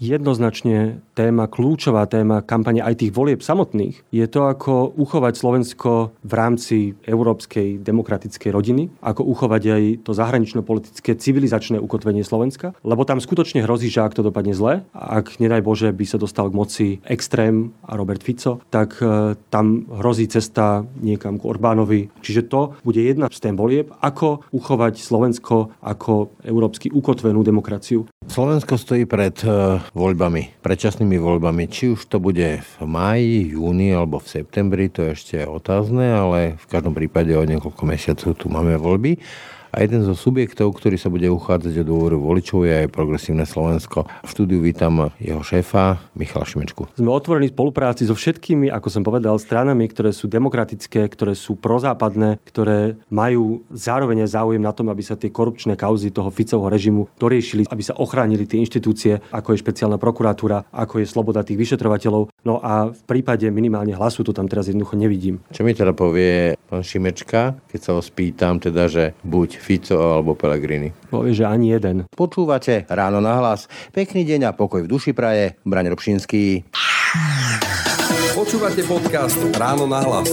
jednoznačne téma, kľúčová téma kampane aj tých volieb samotných je to, ako uchovať Slovensko v rámci európskej demokratickej rodiny, ako uchovať aj to zahranično-politické civilizačné ukotvenie Slovenska, lebo tam skutočne hrozí, že ak to dopadne zle, ak nedaj Bože by sa dostal k moci extrém a Robert Fico, tak e, tam hrozí cesta niekam k Orbánovi. Čiže to bude jedna z tém volieb, ako uchovať Slovensko ako európsky ukotvenú demokraciu. Slovensko stojí pred e, voľbami, predčasnými voľbami. Či už to bude v máji, júni alebo v septembri, to je ešte otázne, ale v každom prípade o niekoľko mesiacov tu máme voľby. A jeden zo subjektov, ktorý sa bude uchádzať o dôvoru voličov, je aj Progresívne Slovensko. V štúdiu vítam jeho šéfa, Michala Šimečku. Sme otvorení spolupráci so všetkými, ako som povedal, stranami, ktoré sú demokratické, ktoré sú prozápadné, ktoré majú zároveň záujem na tom, aby sa tie korupčné kauzy toho Ficovho režimu doriešili, aby sa ochránili tie inštitúcie, ako je špeciálna prokuratúra, ako je sloboda tých vyšetrovateľov. No a v prípade minimálne hlasu to tam teraz jednoducho nevidím. Čo mi teda povie pán Šimečka, keď sa ho spýtam, teda, že buď Fico alebo Pellegrini. Povie, že ani jeden. Počúvate ráno na hlas. Pekný deň a pokoj v duši praje. Braň Robšinský. Počúvate podcast Ráno na hlas.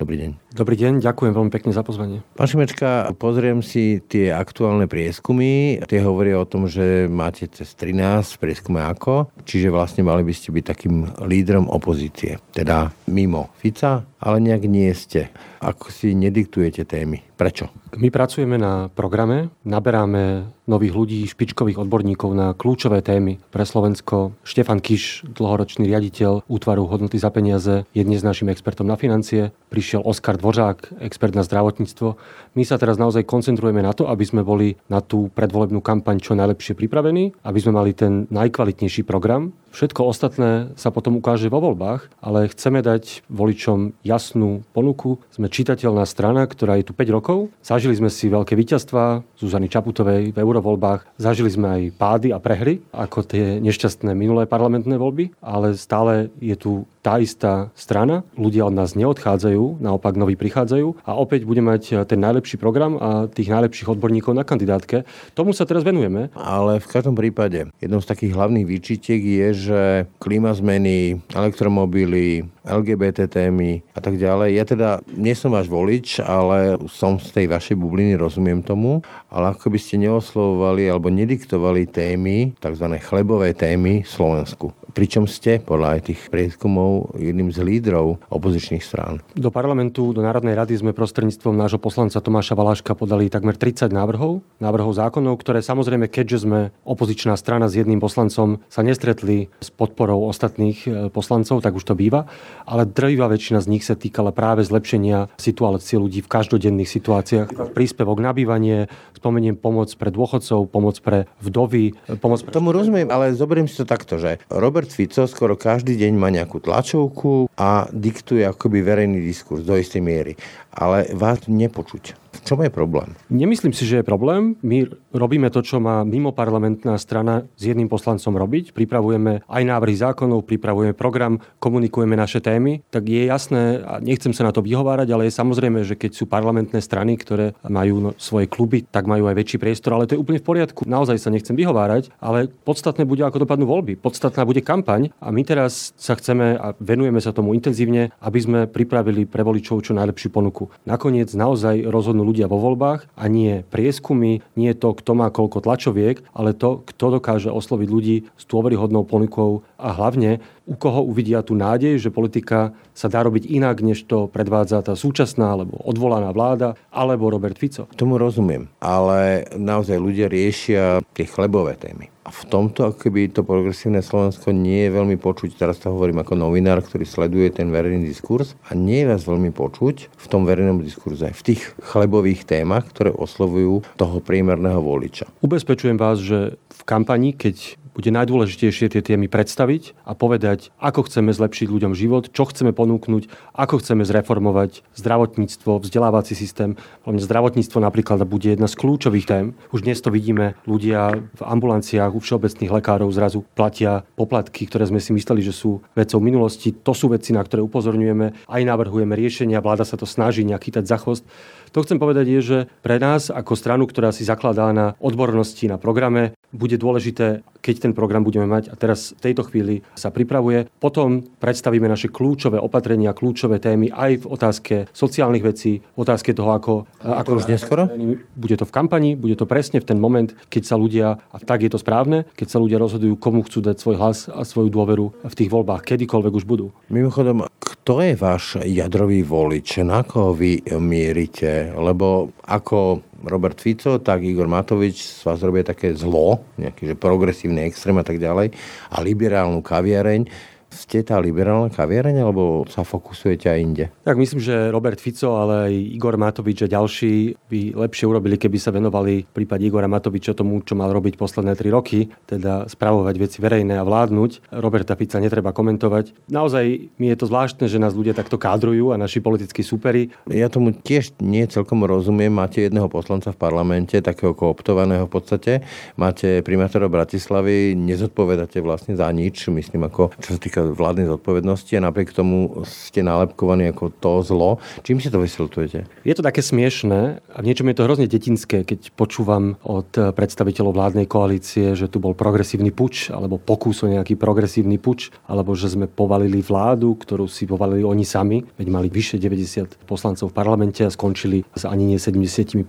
Dobrý deň. Dobrý deň, ďakujem veľmi pekne za pozvanie. Pán Šimečka, pozriem si tie aktuálne prieskumy. Tie hovoria o tom, že máte cez 13 v prieskume ako, čiže vlastne mali by ste byť takým lídrom opozície. Teda mimo Fica, ale nejak nie ste. Ako si nediktujete témy. Prečo? My pracujeme na programe, naberáme nových ľudí, špičkových odborníkov na kľúčové témy pre Slovensko. Štefan Kiš, dlhoročný riaditeľ útvaru hodnoty za peniaze, je dnes našim expertom na financie. Prišiel Oskar Dvořák, expert na zdravotníctvo. My sa teraz naozaj koncentrujeme na to, aby sme boli na tú predvolebnú kampaň čo najlepšie pripravení, aby sme mali ten najkvalitnejší program. Všetko ostatné sa potom ukáže vo voľbách, ale chceme dať voličom jasnú ponuku. Sme čitateľná strana, ktorá je tu 5 rokov. Zažili sme si veľké víťazstvá Zuzany Čaputovej v eurovoľbách. Zažili sme aj pády a prehry, ako tie nešťastné minulé parlamentné voľby, ale stále je tu tá istá strana. Ľudia od nás neodchádzajú, naopak noví prichádzajú a opäť bude mať ten najlepší program a tých najlepších odborníkov na kandidátke. Tomu sa teraz venujeme. Ale v každom prípade, jednou z takých hlavných výčitiek je, že klíma zmeny, elektromobily, LGBT témy a tak ďalej. Ja teda nie som váš volič, ale som z tej vašej bubliny, rozumiem tomu, ale ako by ste neoslovovali alebo nediktovali témy, tzv. chlebové témy Slovensku pričom ste podľa aj tých prieskumov jedným z lídrov opozičných strán. Do parlamentu, do Národnej rady sme prostredníctvom nášho poslanca Tomáša Valáška podali takmer 30 návrhov, návrhov zákonov, ktoré samozrejme, keďže sme opozičná strana s jedným poslancom, sa nestretli s podporou ostatných e, poslancov, tak už to býva, ale drvivá väčšina z nich sa týkala práve zlepšenia situácie ľudí v každodenných situáciách. Príspevok na bývanie, spomeniem pomoc pre dôchodcov, pomoc pre vdovy, pomoc pre... Tomu rozumiem, ale zoberiem si to takto, že Robert Robert Fico skoro každý deň má nejakú tlačovku a diktuje akoby verejný diskurs do istej miery. Ale vás nepočuť. V čom je problém? Nemyslím si, že je problém. My robíme to, čo má mimo parlamentná strana s jedným poslancom robiť. Pripravujeme aj návrhy zákonov, pripravujeme program, komunikujeme naše témy. Tak je jasné, a nechcem sa na to vyhovárať, ale je samozrejme, že keď sú parlamentné strany, ktoré majú no, svoje kluby, tak majú aj väčší priestor, ale to je úplne v poriadku. Naozaj sa nechcem vyhovárať, ale podstatné bude, ako dopadnú voľby. Podstatná bude kampaň a my teraz sa chceme a venujeme sa tomu intenzívne, aby sme pripravili pre voličov čo najlepšiu ponuku. Nakoniec naozaj rozhodnú ľudia vo voľbách a nie prieskumy, nie to, kto má koľko tlačoviek, ale to, kto dokáže osloviť ľudí s dôveryhodnou ponukou a hlavne u koho uvidia tú nádej, že politika sa dá robiť inak, než to predvádza tá súčasná alebo odvolaná vláda alebo Robert Fico. Tomu rozumiem, ale naozaj ľudia riešia tie chlebové témy. A v tomto akoby to progresívne Slovensko nie je veľmi počuť. Teraz to hovorím ako novinár, ktorý sleduje ten verejný diskurs a nie je vás veľmi počuť v tom verejnom diskurze, v tých chlebových témach, ktoré oslovujú toho priemerného voliča. Ubezpečujem vás, že v kampani, keď bude najdôležitejšie tie témy predstaviť a povedať, ako chceme zlepšiť ľuďom život, čo chceme ponúknuť, ako chceme zreformovať zdravotníctvo, vzdelávací systém. Hlavne zdravotníctvo napríklad bude jedna z kľúčových tém. Už dnes to vidíme, ľudia v ambulanciách u všeobecných lekárov zrazu platia poplatky, ktoré sme si mysleli, že sú vecou minulosti. To sú veci, na ktoré upozorňujeme, aj navrhujeme riešenia, vláda sa to snaží nejak chytať za chvost. To chcem povedať je, že pre nás ako stranu, ktorá si zakladá na odbornosti na programe, bude dôležité, keď ten program budeme mať a teraz v tejto chvíli sa pripravuje. Potom predstavíme naše kľúčové opatrenia, kľúčové témy aj v otázke sociálnych vecí, v otázke toho, ako... ako už neskoro? Bude to v kampani, bude to presne v ten moment, keď sa ľudia, a tak je to správne, keď sa ľudia rozhodujú, komu chcú dať svoj hlas a svoju dôveru v tých voľbách, kedykoľvek už budú. Mimochodom, kto je váš jadrový volič? Na koho vy mierite? Lebo ako Robert Fico, tak Igor Matovič z vás robia také zlo, nejaký že progresívny extrém a tak ďalej, a liberálnu kaviareň ste tá liberálna kaviareň, alebo sa fokusujete aj inde? Tak myslím, že Robert Fico, ale aj Igor Matovič a ďalší by lepšie urobili, keby sa venovali v prípade Igora Matoviča tomu, čo mal robiť posledné tri roky, teda spravovať veci verejné a vládnuť. Roberta Fica netreba komentovať. Naozaj mi je to zvláštne, že nás ľudia takto kádrujú a naši politickí súperi. Ja tomu tiež nie celkom rozumiem. Máte jedného poslanca v parlamente, takého kooptovaného v podstate. Máte primátora Bratislavy, nezodpovedáte vlastne za nič, myslím ako čo sa týka vládnej zodpovednosti a napriek tomu ste nálepkovaní ako to zlo. Čím si to vysvetľujete? Je to také smiešné a v niečom je to hrozne detinské, keď počúvam od predstaviteľov vládnej koalície, že tu bol progresívny puč alebo pokus o nejaký progresívny puč, alebo že sme povalili vládu, ktorú si povalili oni sami, veď mali vyše 90 poslancov v parlamente a skončili s ani nie 75.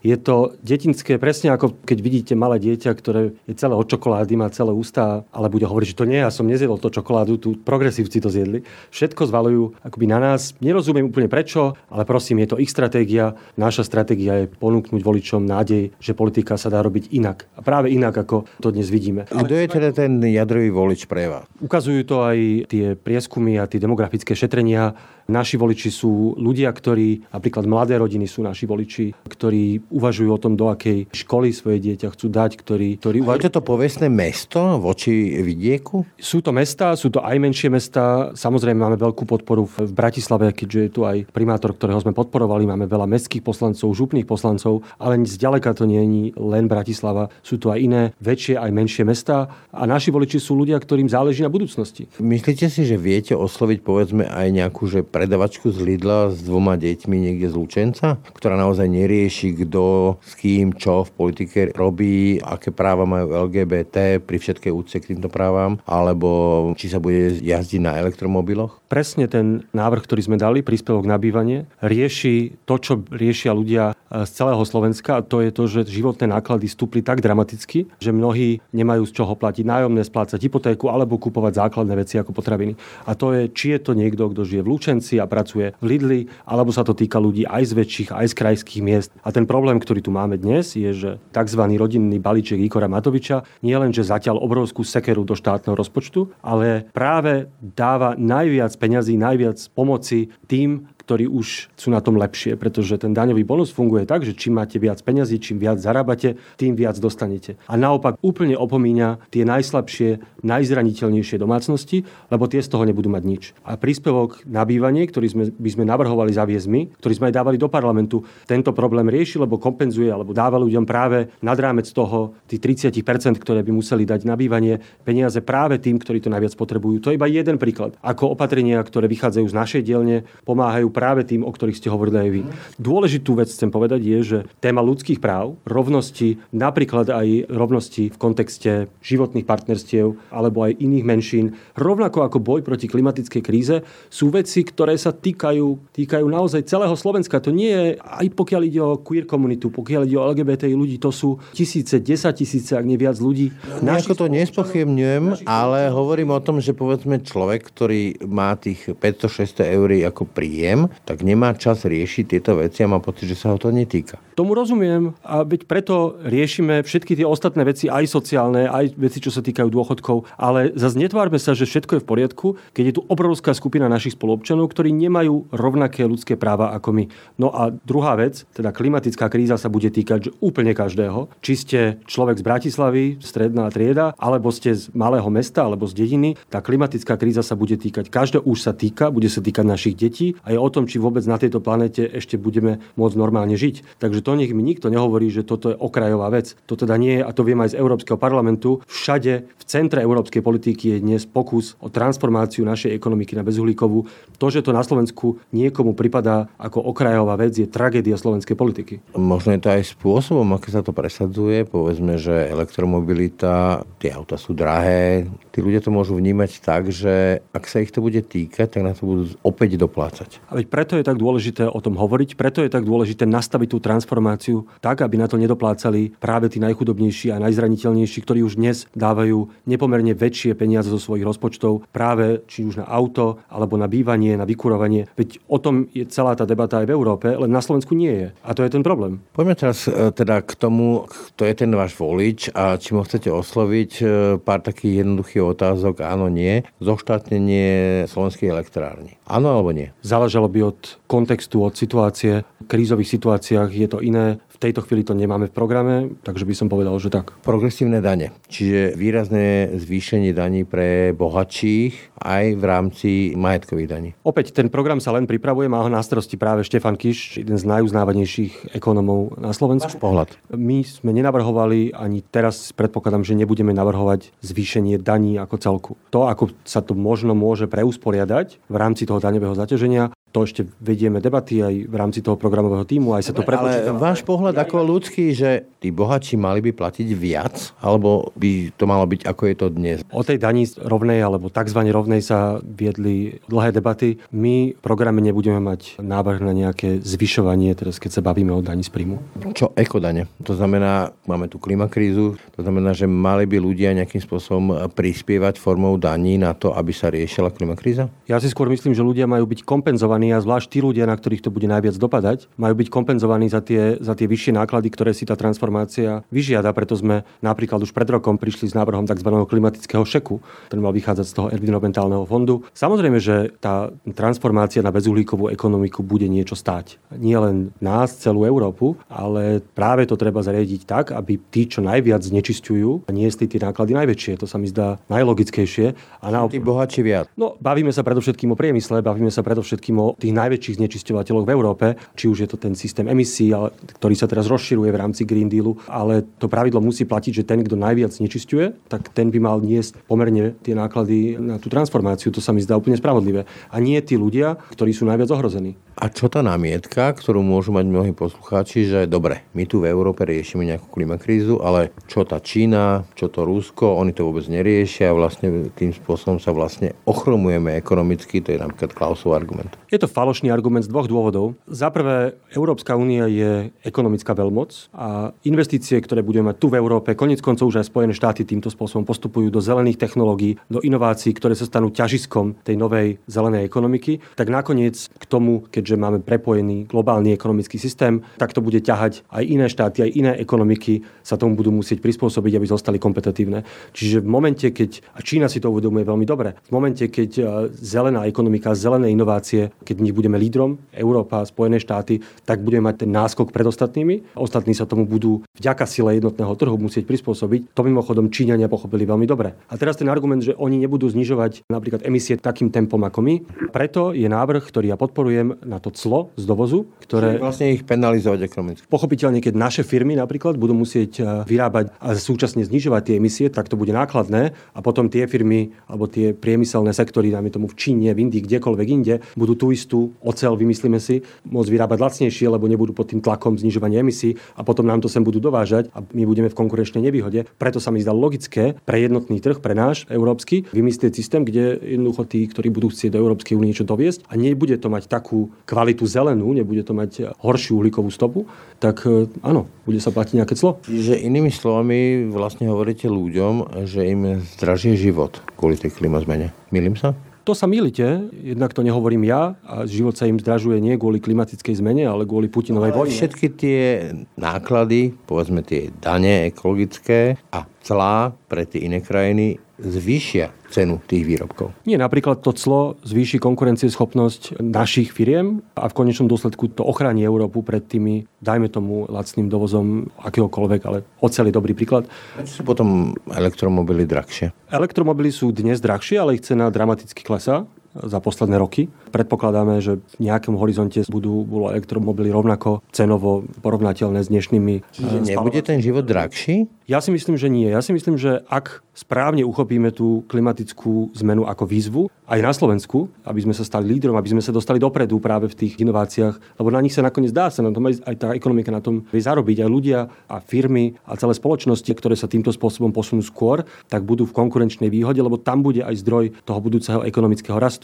Je to detinské presne ako keď vidíte malé dieťa, ktoré je celé od čokolády, má celé ústa, ale bude hovoriť, že to nie, ja som nezjedol to čokoládu základu, tu progresívci to zjedli. Všetko zvalujú akoby na nás. Nerozumiem úplne prečo, ale prosím, je to ich stratégia. Naša stratégia je ponúknuť voličom nádej, že politika sa dá robiť inak. A práve inak, ako to dnes vidíme. Kto je teda ten jadrový volič pre vás? Ukazujú to aj tie prieskumy a tie demografické šetrenia Naši voliči sú ľudia, ktorí, napríklad mladé rodiny sú naši voliči, ktorí uvažujú o tom, do akej školy svoje dieťa chcú dať, ktorí, ktorí uvažujú... Je to povestné mesto voči vidieku? Sú to mesta, sú to aj menšie mesta. Samozrejme máme veľkú podporu v Bratislave, keďže je tu aj primátor, ktorého sme podporovali. Máme veľa mestských poslancov, župných poslancov, ale zďaleka to nie je len Bratislava. Sú tu aj iné väčšie aj menšie mesta a naši voliči sú ľudia, ktorým záleží na budúcnosti. Myslíte si, že viete osloviť povedzme aj nejakú že predavačku z Lidla s dvoma deťmi niekde z Lučenca, ktorá naozaj nerieši, kto s kým čo v politike robí, aké práva majú LGBT pri všetkej úcte k týmto právam, alebo či sa bude jazdiť na elektromobiloch? Presne ten návrh, ktorý sme dali, príspevok na bývanie, rieši to, čo riešia ľudia z celého Slovenska a to je to, že životné náklady stúpli tak dramaticky, že mnohí nemajú z čoho platiť nájomné, splácať hypotéku alebo kupovať základné veci ako potraviny. A to je, či je to niekto, kto žije v Lučenci, Lučenci a pracuje v Lidli, alebo sa to týka ľudí aj z väčších, aj z krajských miest. A ten problém, ktorý tu máme dnes, je, že tzv. rodinný balíček Igora Matoviča nie len, že zatiaľ obrovskú sekeru do štátneho rozpočtu, ale práve dáva najviac peňazí, najviac pomoci tým, ktorí už sú na tom lepšie, pretože ten daňový bonus funguje tak, že čím máte viac peňazí, čím viac zarábate, tým viac dostanete. A naopak úplne opomíňa tie najslabšie, najzraniteľnejšie domácnosti, lebo tie z toho nebudú mať nič. A príspevok na bývanie, ktorý sme, by sme navrhovali zaviesť my, ktorý sme aj dávali do parlamentu, tento problém rieši, lebo kompenzuje alebo dáva ľuďom práve nad rámec toho tých 30%, ktoré by museli dať na bývanie, peniaze práve tým, ktorí to najviac potrebujú. To je iba jeden príklad. Ako opatrenia, ktoré vychádzajú z našej dielne, pomáhajú práve tým, o ktorých ste hovorili aj vy. Dôležitú vec chcem povedať je, že téma ľudských práv, rovnosti, napríklad aj rovnosti v kontexte životných partnerstiev alebo aj iných menšín, rovnako ako boj proti klimatickej kríze, sú veci, ktoré sa týkajú, týkajú naozaj celého Slovenska. To nie je, aj pokiaľ ide o queer komunitu, pokiaľ ide o LGBT ľudí, to sú tisíce, desať tisíce, ak nie viac ľudí. Nejako to nespochybňujem, ale hovorím o tom, že povedzme človek, ktorý má tých 500-600 eur ako príjem, tak nemá čas riešiť tieto veci a má pocit, že sa ho to netýka. Tomu rozumiem a veď preto riešime všetky tie ostatné veci, aj sociálne, aj veci, čo sa týkajú dôchodkov, ale zase netvárme sa, že všetko je v poriadku, keď je tu obrovská skupina našich spoluobčanov, ktorí nemajú rovnaké ľudské práva ako my. No a druhá vec, teda klimatická kríza sa bude týkať úplne každého. Či ste človek z Bratislavy, stredná trieda, alebo ste z malého mesta, alebo z dediny, tá klimatická kríza sa bude týkať každého, už sa týka, bude sa týkať našich detí a je o tom, či vôbec na tejto planete ešte budeme môcť normálne žiť. Takže to nech mi nikto nehovorí, že toto je okrajová vec. To teda nie je, a to viem aj z Európskeho parlamentu, všade v centre európskej politiky je dnes pokus o transformáciu našej ekonomiky na bezuhlíkovú. To, že to na Slovensku niekomu pripadá ako okrajová vec, je tragédia slovenskej politiky. Možno je to aj spôsobom, ako sa to presadzuje. Povedzme, že elektromobilita, tie auta sú drahé. Tí ľudia to môžu vnímať tak, že ak sa ich to bude týkať, tak na to budú opäť doplácať. A preto je tak dôležité o tom hovoriť, preto je tak dôležité nastaviť tú transformáciu transformáciu tak, aby na to nedoplácali práve tí najchudobnejší a najzraniteľnejší, ktorí už dnes dávajú nepomerne väčšie peniaze zo svojich rozpočtov práve či už na auto, alebo na bývanie, na vykurovanie. Veď o tom je celá tá debata aj v Európe, len na Slovensku nie je. A to je ten problém. Poďme teraz e, teda k tomu, kto je ten váš volič a či ho chcete osloviť. E, pár takých jednoduchých otázok, áno, nie. Zoštátnenie slovenskej elektrárny. Áno alebo nie? Záležalo by od kontextu, od situácie. V krízových situáciách je to iné. V tejto chvíli to nemáme v programe, takže by som povedal, že tak. Progresívne dane, čiže výrazné zvýšenie daní pre bohatších aj v rámci majetkových daní. Opäť ten program sa len pripravuje, má ho na starosti práve Štefan Kiš, jeden z najuznávanejších ekonomov na Slovensku. Váš pohľad. My sme nenavrhovali, ani teraz predpokladám, že nebudeme navrhovať zvýšenie daní ako celku. To, ako sa to možno môže preusporiadať v rámci toho daňového zaťaženia, to ešte vedieme debaty aj v rámci toho programového týmu, aj sa to prepočíta. Ale váš pohľad ako ľudský, že tí bohatší mali by platiť viac, alebo by to malo byť ako je to dnes? O tej daní rovnej alebo tzv. rovnej sa viedli dlhé debaty. My v programe nebudeme mať návrh na nejaké zvyšovanie, teraz keď sa bavíme o daní z príjmu. Čo ekodane? To znamená, máme tu klimakrízu, to znamená, že mali by ľudia nejakým spôsobom prispievať formou daní na to, aby sa riešila klimakríza? Ja si skôr myslím, že ľudia majú byť kompenzovaní kompenzovaní a zvlášť tí ľudia, na ktorých to bude najviac dopadať, majú byť kompenzovaní za tie, za tie vyššie náklady, ktoré si tá transformácia vyžiada. Preto sme napríklad už pred rokom prišli s návrhom tzv. klimatického šeku, ktorý mal vychádzať z toho environmentálneho fondu. Samozrejme, že tá transformácia na bezuhlíkovú ekonomiku bude niečo stáť. Nie len nás, celú Európu, ale práve to treba zariadiť tak, aby tí, čo najviac znečisťujú, niesli tie náklady najväčšie. To sa mi zdá najlogickejšie. A na... Tí bohatší viac. No, bavíme sa predovšetkým o priemysle, bavíme sa predovšetkým o tých najväčších znečisťovateľov v Európe, či už je to ten systém emisí, ale, ktorý sa teraz rozširuje v rámci Green Dealu, ale to pravidlo musí platiť, že ten, kto najviac znečisťuje, tak ten by mal niesť pomerne tie náklady na tú transformáciu. To sa mi zdá úplne spravodlivé. A nie tí ľudia, ktorí sú najviac ohrození. A čo tá námietka, ktorú môžu mať mnohí poslucháči, že dobre, my tu v Európe riešime nejakú klimakrízu, ale čo tá Čína, čo to Rusko, oni to vôbec neriešia a vlastne tým spôsobom sa vlastne ochromujeme ekonomicky, to je napríklad Klausov argument. Je to falošný argument z dvoch dôvodov. Za prvé, Európska únia je ekonomická veľmoc a investície, ktoré budeme mať tu v Európe, konec koncov už aj Spojené štáty týmto spôsobom postupujú do zelených technológií, do inovácií, ktoré sa stanú ťažiskom tej novej zelenej ekonomiky, tak nakoniec k tomu, keď keďže máme prepojený globálny ekonomický systém, tak to bude ťahať aj iné štáty, aj iné ekonomiky sa tomu budú musieť prispôsobiť, aby zostali kompetitívne. Čiže v momente, keď, a Čína si to uvedomuje veľmi dobre, v momente, keď e, zelená ekonomika, zelené inovácie, keď my budeme lídrom, Európa, Spojené štáty, tak budeme mať ten náskok pred ostatnými. Ostatní sa tomu budú vďaka sile jednotného trhu musieť prispôsobiť. To mimochodom Číňania pochopili veľmi dobre. A teraz ten argument, že oni nebudú znižovať napríklad emisie takým tempom ako my, preto je návrh, ktorý ja podporujem na to clo z dovozu, ktoré... Čiže vlastne ich penalizovať ekonomicky. Pochopiteľne, keď naše firmy napríklad budú musieť e, vyrábať a súčasne znižovať tie emisie, tak to bude nákladné a potom tie firmy alebo tie priemyselné sektory, dajme tomu v Číne, v Indii, kdekoľvek inde, budú tú istú ocel, vymyslíme si, môcť vyrábať lacnejšie, lebo nebudú pod tým tlakom znižovania emisí a potom nám to sem budú dovážať a my budeme v konkurenčnej nevýhode. Preto sa mi zdá logické pre jednotný trh, pre náš európsky, vymyslieť systém, kde jednoducho tí, ktorí budú chcieť do Európskej únie niečo doviesť a nebude to mať takú kvalitu zelenú, nebude to mať horšiu uhlíkovú stopu, tak e, áno, bude sa platiť nejaké clo. Čiže inými slovami vlastne hovoríte ľuďom, že im zdražie život kvôli tej klimazmene. Milím sa? To sa milíte, jednak to nehovorím ja a život sa im zdražuje nie kvôli klimatickej zmene, ale kvôli Putinovej vojne. Všetky tie náklady, povedzme tie dane ekologické a clá pre tie iné krajiny zvýšia cenu tých výrobkov. Nie, napríklad to clo zvýši konkurencieschopnosť našich firiem a v konečnom dôsledku to ochráni Európu pred tými, dajme tomu, lacným dovozom akéhokoľvek, ale oceli dobrý príklad. Prečo sú potom elektromobily drahšie? Elektromobily sú dnes drahšie, ale ich cena dramaticky klesá za posledné roky. Predpokladáme, že v nejakom horizonte budú, budú elektromobily rovnako cenovo porovnateľné s dnešnými. Čiže nebude ten život drahší? Ja si myslím, že nie. Ja si myslím, že ak správne uchopíme tú klimatickú zmenu ako výzvu, aj na Slovensku, aby sme sa stali lídrom, aby sme sa dostali dopredu práve v tých inováciách, lebo na nich sa nakoniec dá sa na tom aj, aj tá ekonomika na tom vie zarobiť. Aj ľudia a firmy a celé spoločnosti, ktoré sa týmto spôsobom posunú skôr, tak budú v konkurenčnej výhode, lebo tam bude aj zdroj toho budúceho ekonomického rastu.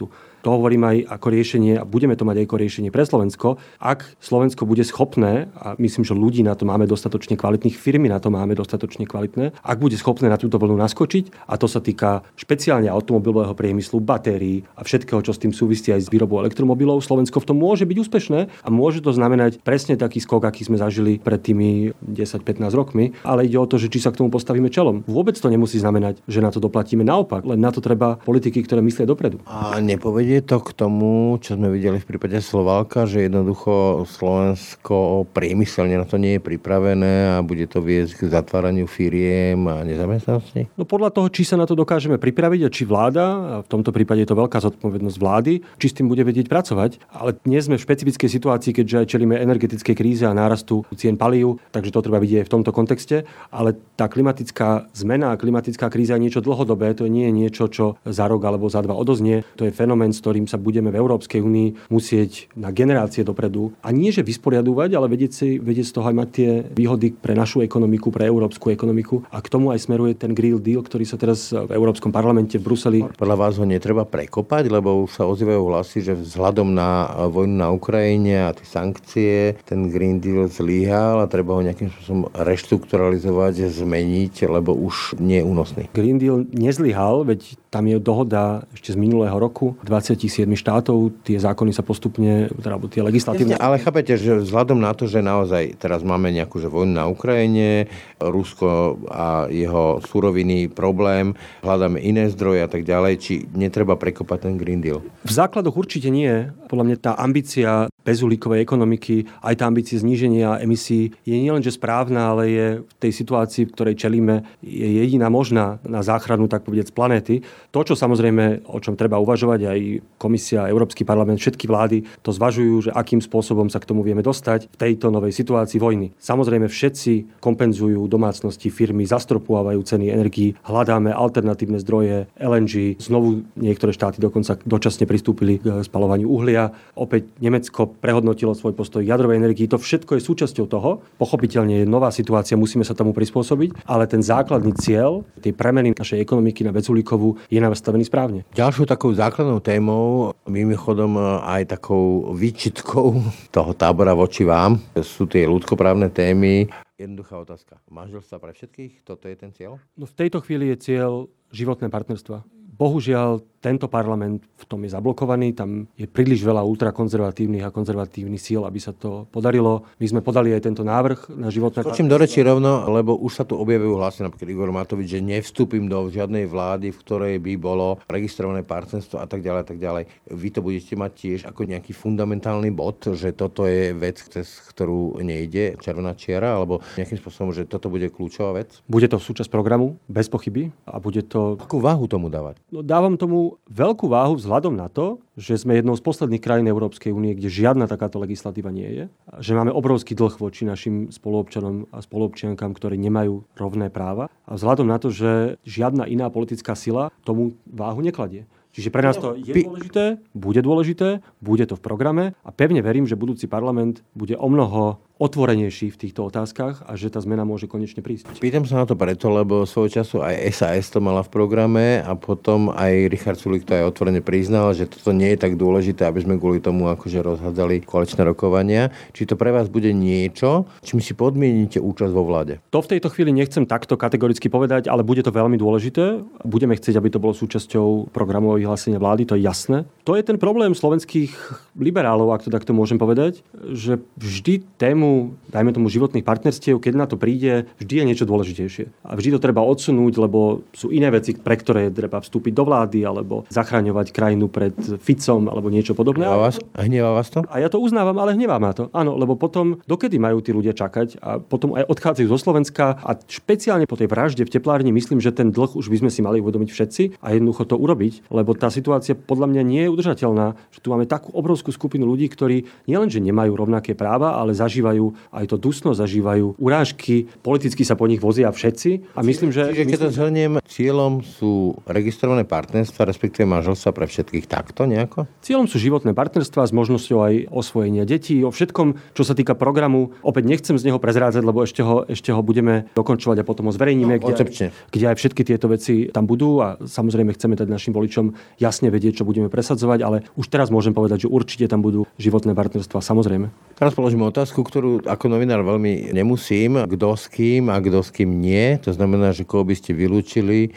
To hovorím aj ako riešenie a budeme to mať aj ako riešenie pre Slovensko. Ak Slovensko bude schopné, a myslím, že ľudí na to máme dostatočne kvalitných, firmy na to máme dostatočne kvalitné, ak bude schopné na túto vlnu naskočiť, a to sa týka špeciálne automobilového priemyslu, batérií a všetkého, čo s tým súvisí aj s výrobou elektromobilov, Slovensko v tom môže byť úspešné a môže to znamenať presne taký skok, aký sme zažili pred tými 10-15 rokmi, ale ide o to, že či sa k tomu postavíme čelom. Vôbec to nemusí znamenať, že na to doplatíme naopak, len na to treba politiky, ktoré myslia dopredu. A nepovedie Vedie to k tomu, čo sme videli v prípade Slovalka, že jednoducho Slovensko priemyselne na to nie je pripravené a bude to viesť k zatváraniu firiem a nezamestnanosti? No podľa toho, či sa na to dokážeme pripraviť a či vláda, a v tomto prípade je to veľká zodpovednosť vlády, či s tým bude vedieť pracovať. Ale dnes sme v špecifickej situácii, keďže aj čelíme energetickej kríze a nárastu cien palív, takže to treba vidieť aj v tomto kontexte. Ale tá klimatická zmena a klimatická kríza je niečo dlhodobé, to nie je niečo, čo za rok alebo za dva odoznie. To je fenomén, ktorým sa budeme v Európskej únii musieť na generácie dopredu a nie že vysporiadúvať, ale vedieť, si, vedieť z toho aj mať tie výhody pre našu ekonomiku, pre európsku ekonomiku a k tomu aj smeruje ten Green Deal, ktorý sa teraz v Európskom parlamente v Bruseli. Podľa vás ho netreba prekopať, lebo už sa ozývajú hlasy, že vzhľadom na vojnu na Ukrajine a tie sankcie ten Green Deal zlyhal a treba ho nejakým spôsobom reštrukturalizovať, zmeniť, lebo už nie je únosný. Green Deal nezlyhal, veď tam je dohoda ešte z minulého roku 27 štátov, tie zákony sa postupne, teda tie legislatívne... Ale chápete, že vzhľadom na to, že naozaj teraz máme nejakú že vojnu na Ukrajine, Rusko a jeho suroviny problém, hľadáme iné zdroje a tak ďalej, či netreba prekopať ten Green Deal? V základoch určite nie. Podľa mňa tá ambícia bezulíkovej ekonomiky, aj tá ambícia zníženia emisí je nielenže správna, ale je v tej situácii, v ktorej čelíme, je jediná možná na záchranu, tak povedať, z planéty. To, čo samozrejme, o čom treba uvažovať, aj komisia, Európsky parlament, všetky vlády to zvažujú, že akým spôsobom sa k tomu vieme dostať v tejto novej situácii vojny. Samozrejme, všetci kompenzujú domácnosti, firmy, zastropovávajú ceny energií, hľadáme alternatívne zdroje LNG, znovu niektoré štáty dokonca dočasne pristúpili k spalovaniu uhlia. Opäť Nemecko prehodnotilo svoj postoj jadrovej energii. To všetko je súčasťou toho. Pochopiteľne je nová situácia, musíme sa tomu prispôsobiť, ale ten základný cieľ tej premeny našej ekonomiky na bezulíkovú je nastavený správne. Ďalšou takou základnou témou, mimochodom aj takou výčitkou toho tábora voči vám, sú tie ľudskoprávne témy. Jednoduchá otázka. Manželstva pre všetkých? Toto je ten cieľ? No v tejto chvíli je cieľ životné partnerstva. Bohužiaľ, tento parlament v tom je zablokovaný, tam je príliš veľa ultrakonzervatívnych a konzervatívnych síl, aby sa to podarilo. My sme podali aj tento návrh na životné Skočím do reči rovno, lebo už sa tu objavujú hlasy, napríklad Igor Matovič, že nevstúpim do žiadnej vlády, v ktorej by bolo registrované partnerstvo a tak ďalej a tak ďalej. Vy to budete mať tiež ako nejaký fundamentálny bod, že toto je vec, cez ktorú nejde červená čiara, alebo nejakým spôsobom, že toto bude kľúčová vec? Bude to súčasť programu, bez pochyby. A bude to... Akú váhu tomu dávať? No, dávam tomu veľkú váhu vzhľadom na to, že sme jednou z posledných krajín Európskej únie, kde žiadna takáto legislatíva nie je. Že máme obrovský dlh voči našim spoluobčanom a spoluobčiankám, ktorí nemajú rovné práva. A vzhľadom na to, že žiadna iná politická sila tomu váhu nekladie. Čiže pre nás to je dôležité, bude dôležité, bude to v programe a pevne verím, že budúci parlament bude o mnoho otvorenejší v týchto otázkach a že tá zmena môže konečne prísť. Pýtam sa na to preto, lebo svojho času aj SAS to mala v programe a potom aj Richard Sulik to aj otvorene priznal, že toto nie je tak dôležité, aby sme kvôli tomu akože rozhádzali koaličné rokovania. Či to pre vás bude niečo, čím si podmienite účasť vo vláde? To v tejto chvíli nechcem takto kategoricky povedať, ale bude to veľmi dôležité. Budeme chcieť, aby to bolo súčasťou programového vyhlásenia vlády, to je jasné. To je ten problém slovenských liberálov, ak to takto môžem povedať, že vždy tému, dajme tomu životných partnerstiev, keď na to príde, vždy je niečo dôležitejšie. A vždy to treba odsunúť, lebo sú iné veci, pre ktoré treba vstúpiť do vlády alebo zachraňovať krajinu pred Ficom alebo niečo podobné. Hnevá vás, hnevá vás to? A ja to uznávam, ale hnevá ma to. Áno, lebo potom, dokedy majú tí ľudia čakať a potom aj odchádzajú zo Slovenska a špeciálne po tej vražde v teplárni myslím, že ten dlh už by sme si mali uvedomiť všetci a jednoducho to urobiť, lebo tá situácia podľa mňa nie je udržateľná, že tu máme takú obrovskú skupinu ľudí, ktorí nielenže nemajú rovnaké práva, ale zažívajú aj to dusno, zažívajú urážky, politicky sa po nich vozia všetci. A myslím, že... Čiže keď to zhrniem, cieľom sú registrované partnerstva, respektíve manželstva pre všetkých takto nejako? Cieľom sú životné partnerstva s možnosťou aj osvojenia detí, o všetkom, čo sa týka programu. Opäť nechcem z neho prezrádzať, lebo ešte ho, ešte ho budeme dokončovať a potom ho zverejníme, no, kde, aj, kde aj všetky tieto veci tam budú a samozrejme chceme dať našim voličom jasne vedieť, čo budeme presadzovať, ale už teraz môžem povedať, že určite tam budú životné partnerstva, samozrejme. Teraz položím otázku, ktorú ako novinár veľmi nemusím. Kto s kým a kto s kým nie. To znamená, že koho by ste vylúčili.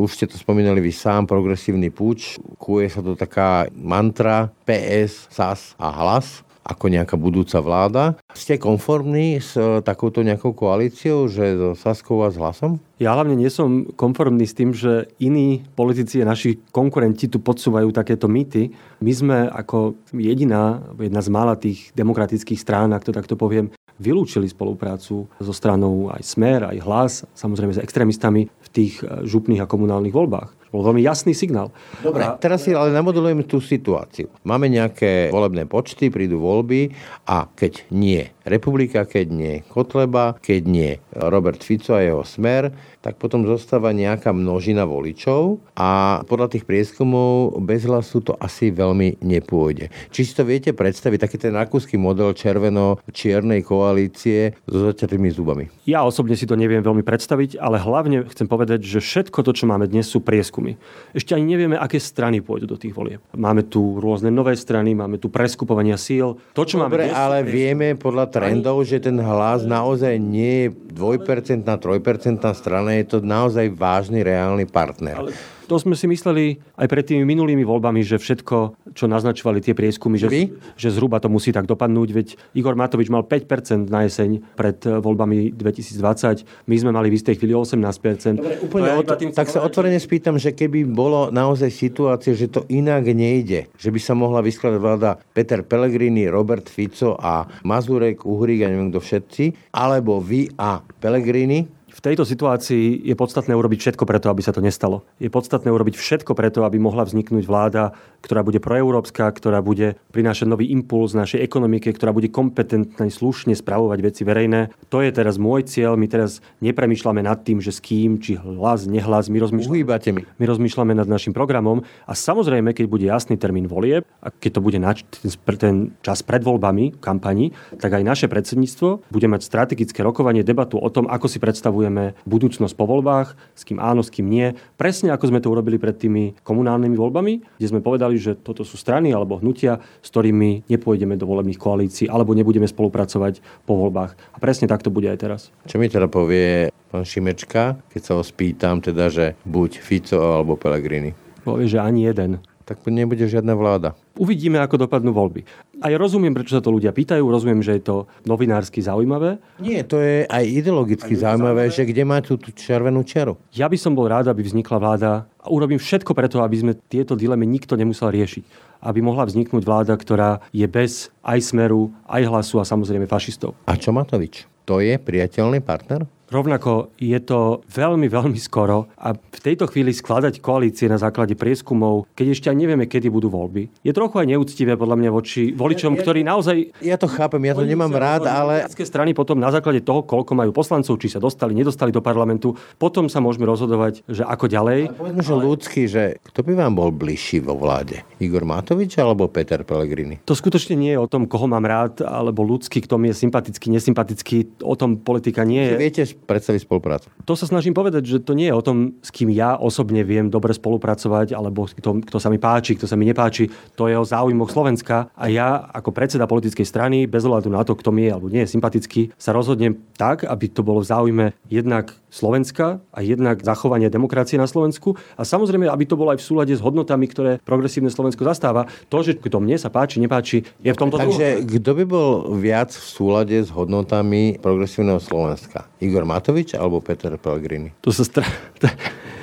Už ste to spomínali vy sám, progresívny púč. Kuje sa to taká mantra PS, SAS a hlas ako nejaká budúca vláda. Ste konformní s e, takouto nejakou koalíciou, že so Saskou a s hlasom? Ja hlavne nie som konformný s tým, že iní politici a naši konkurenti tu podsúvajú takéto mýty. My sme ako jediná, jedna z mála tých demokratických strán, ak to takto poviem, vylúčili spoluprácu so stranou aj Smer, aj Hlas, samozrejme s extrémistami v tých e, župných a komunálnych voľbách. Bol veľmi jasný signál. Dobre, a... teraz si ale namodelujeme tú situáciu. Máme nejaké volebné počty, prídu voľby a keď nie Republika, keď nie Kotleba, keď nie Robert Fico a jeho smer, tak potom zostáva nejaká množina voličov a podľa tých prieskumov bez hlasu to asi veľmi nepôjde. Či si to viete predstaviť, taký ten rakúsky model červeno-čiernej koalície so zaťatými zubami? Ja osobne si to neviem veľmi predstaviť, ale hlavne chcem povedať, že všetko to, čo máme dnes, sú prieskumy. Ešte ani nevieme, aké strany pôjdu do tých volieb. Máme tu rôzne nové strany, máme tu preskupovania síl. To, čo Dobre, máme dnes, ale vieme podľa trendov, že ten hlas naozaj nie je 2%, 3% strana, je to naozaj vážny, reálny partner. Ale to sme si mysleli aj pred tými minulými voľbami, že všetko, čo naznačovali tie prieskumy, že, že zhruba to musí tak dopadnúť, veď Igor Matovič mal 5% na jeseň pred eh, voľbami 2020, my sme mali v istej chvíli 18%. Dobre, úplne od, tak sa otvorene spýtam, že keby bolo naozaj situácia, že to inak nejde, že by sa mohla vyskladať vláda Peter Pellegrini, Robert Fico a Mazurek, Uhrík a neviem kto všetci, alebo vy a Pellegrini, v tejto situácii je podstatné urobiť všetko preto, aby sa to nestalo. Je podstatné urobiť všetko preto, aby mohla vzniknúť vláda, ktorá bude proeurópska, ktorá bude prinášať nový impuls našej ekonomike, ktorá bude kompetentne, slušne spravovať veci verejné. To je teraz môj cieľ. My teraz nepremýšľame nad tým, že s kým, či hlas, nehlas. My rozmýšľame, mi. my rozmýšľame nad našim programom. A samozrejme, keď bude jasný termín volieb, a keď to bude na ten, ten čas pred voľbami, kampani, tak aj naše predsedníctvo bude mať strategické rokovanie, debatu o tom, ako si predstavuje sledujeme budúcnosť po voľbách, s kým áno, s kým nie. Presne ako sme to urobili pred tými komunálnymi voľbami, kde sme povedali, že toto sú strany alebo hnutia, s ktorými nepôjdeme do volebných koalícií alebo nebudeme spolupracovať po voľbách. A presne tak to bude aj teraz. Čo mi teda povie pán Šimečka, keď sa ho spýtam, teda, že buď Fico alebo Pellegrini? Povie, že ani jeden tak nebude žiadna vláda. Uvidíme, ako dopadnú voľby. A ja rozumiem, prečo sa to ľudia pýtajú, rozumiem, že je to novinársky zaujímavé. Nie, to je aj ideologicky aj zaujímavé, zaujímavé, že kde má tú, tú červenú čiaru. Ja by som bol rád, aby vznikla vláda a urobím všetko preto, aby sme tieto dilemy nikto nemusel riešiť. Aby mohla vzniknúť vláda, ktorá je bez aj smeru, aj hlasu a samozrejme fašistov. A čo Matovič? To je priateľný partner? Rovnako je to veľmi, veľmi skoro a v tejto chvíli skladať koalície na základe prieskumov, keď ešte aj nevieme, kedy budú voľby, je trochu aj neúctivé podľa mňa voči voličom, ja, ktorí naozaj... Ja to chápem, ja to nemám rád, ale... strany potom na základe toho, koľko majú poslancov, či sa dostali, nedostali do parlamentu, potom sa môžeme rozhodovať, že ako ďalej. Ale povedzme, že ale... ľudský, že kto by vám bol bližší vo vláde? Igor Matovič alebo Peter Pellegrini? To skutočne nie je o tom, koho mám rád, alebo ľudský, kto mi je sympatický, nesympatický. O tom politika nie je. Viete predstaviť spoluprácu? To sa snažím povedať, že to nie je o tom, s kým ja osobne viem dobre spolupracovať, alebo kto, kto sa mi páči, kto sa mi nepáči. To je o záujmoch Slovenska. A ja ako predseda politickej strany, bez ohľadu na to, kto mi je alebo nie je sympatický, sa rozhodnem tak, aby to bolo v záujme jednak Slovenska a jednak zachovanie demokracie na Slovensku a samozrejme, aby to bolo aj v súlade s hodnotami, ktoré progresívne Slovensko zastáva. To, že kto mne sa páči, nepáči, je v tomto... Takže kto by bol viac v súlade s hodnotami progresívneho Slovenska? Igor Matovič alebo Peter Pellegrini? To sa stra...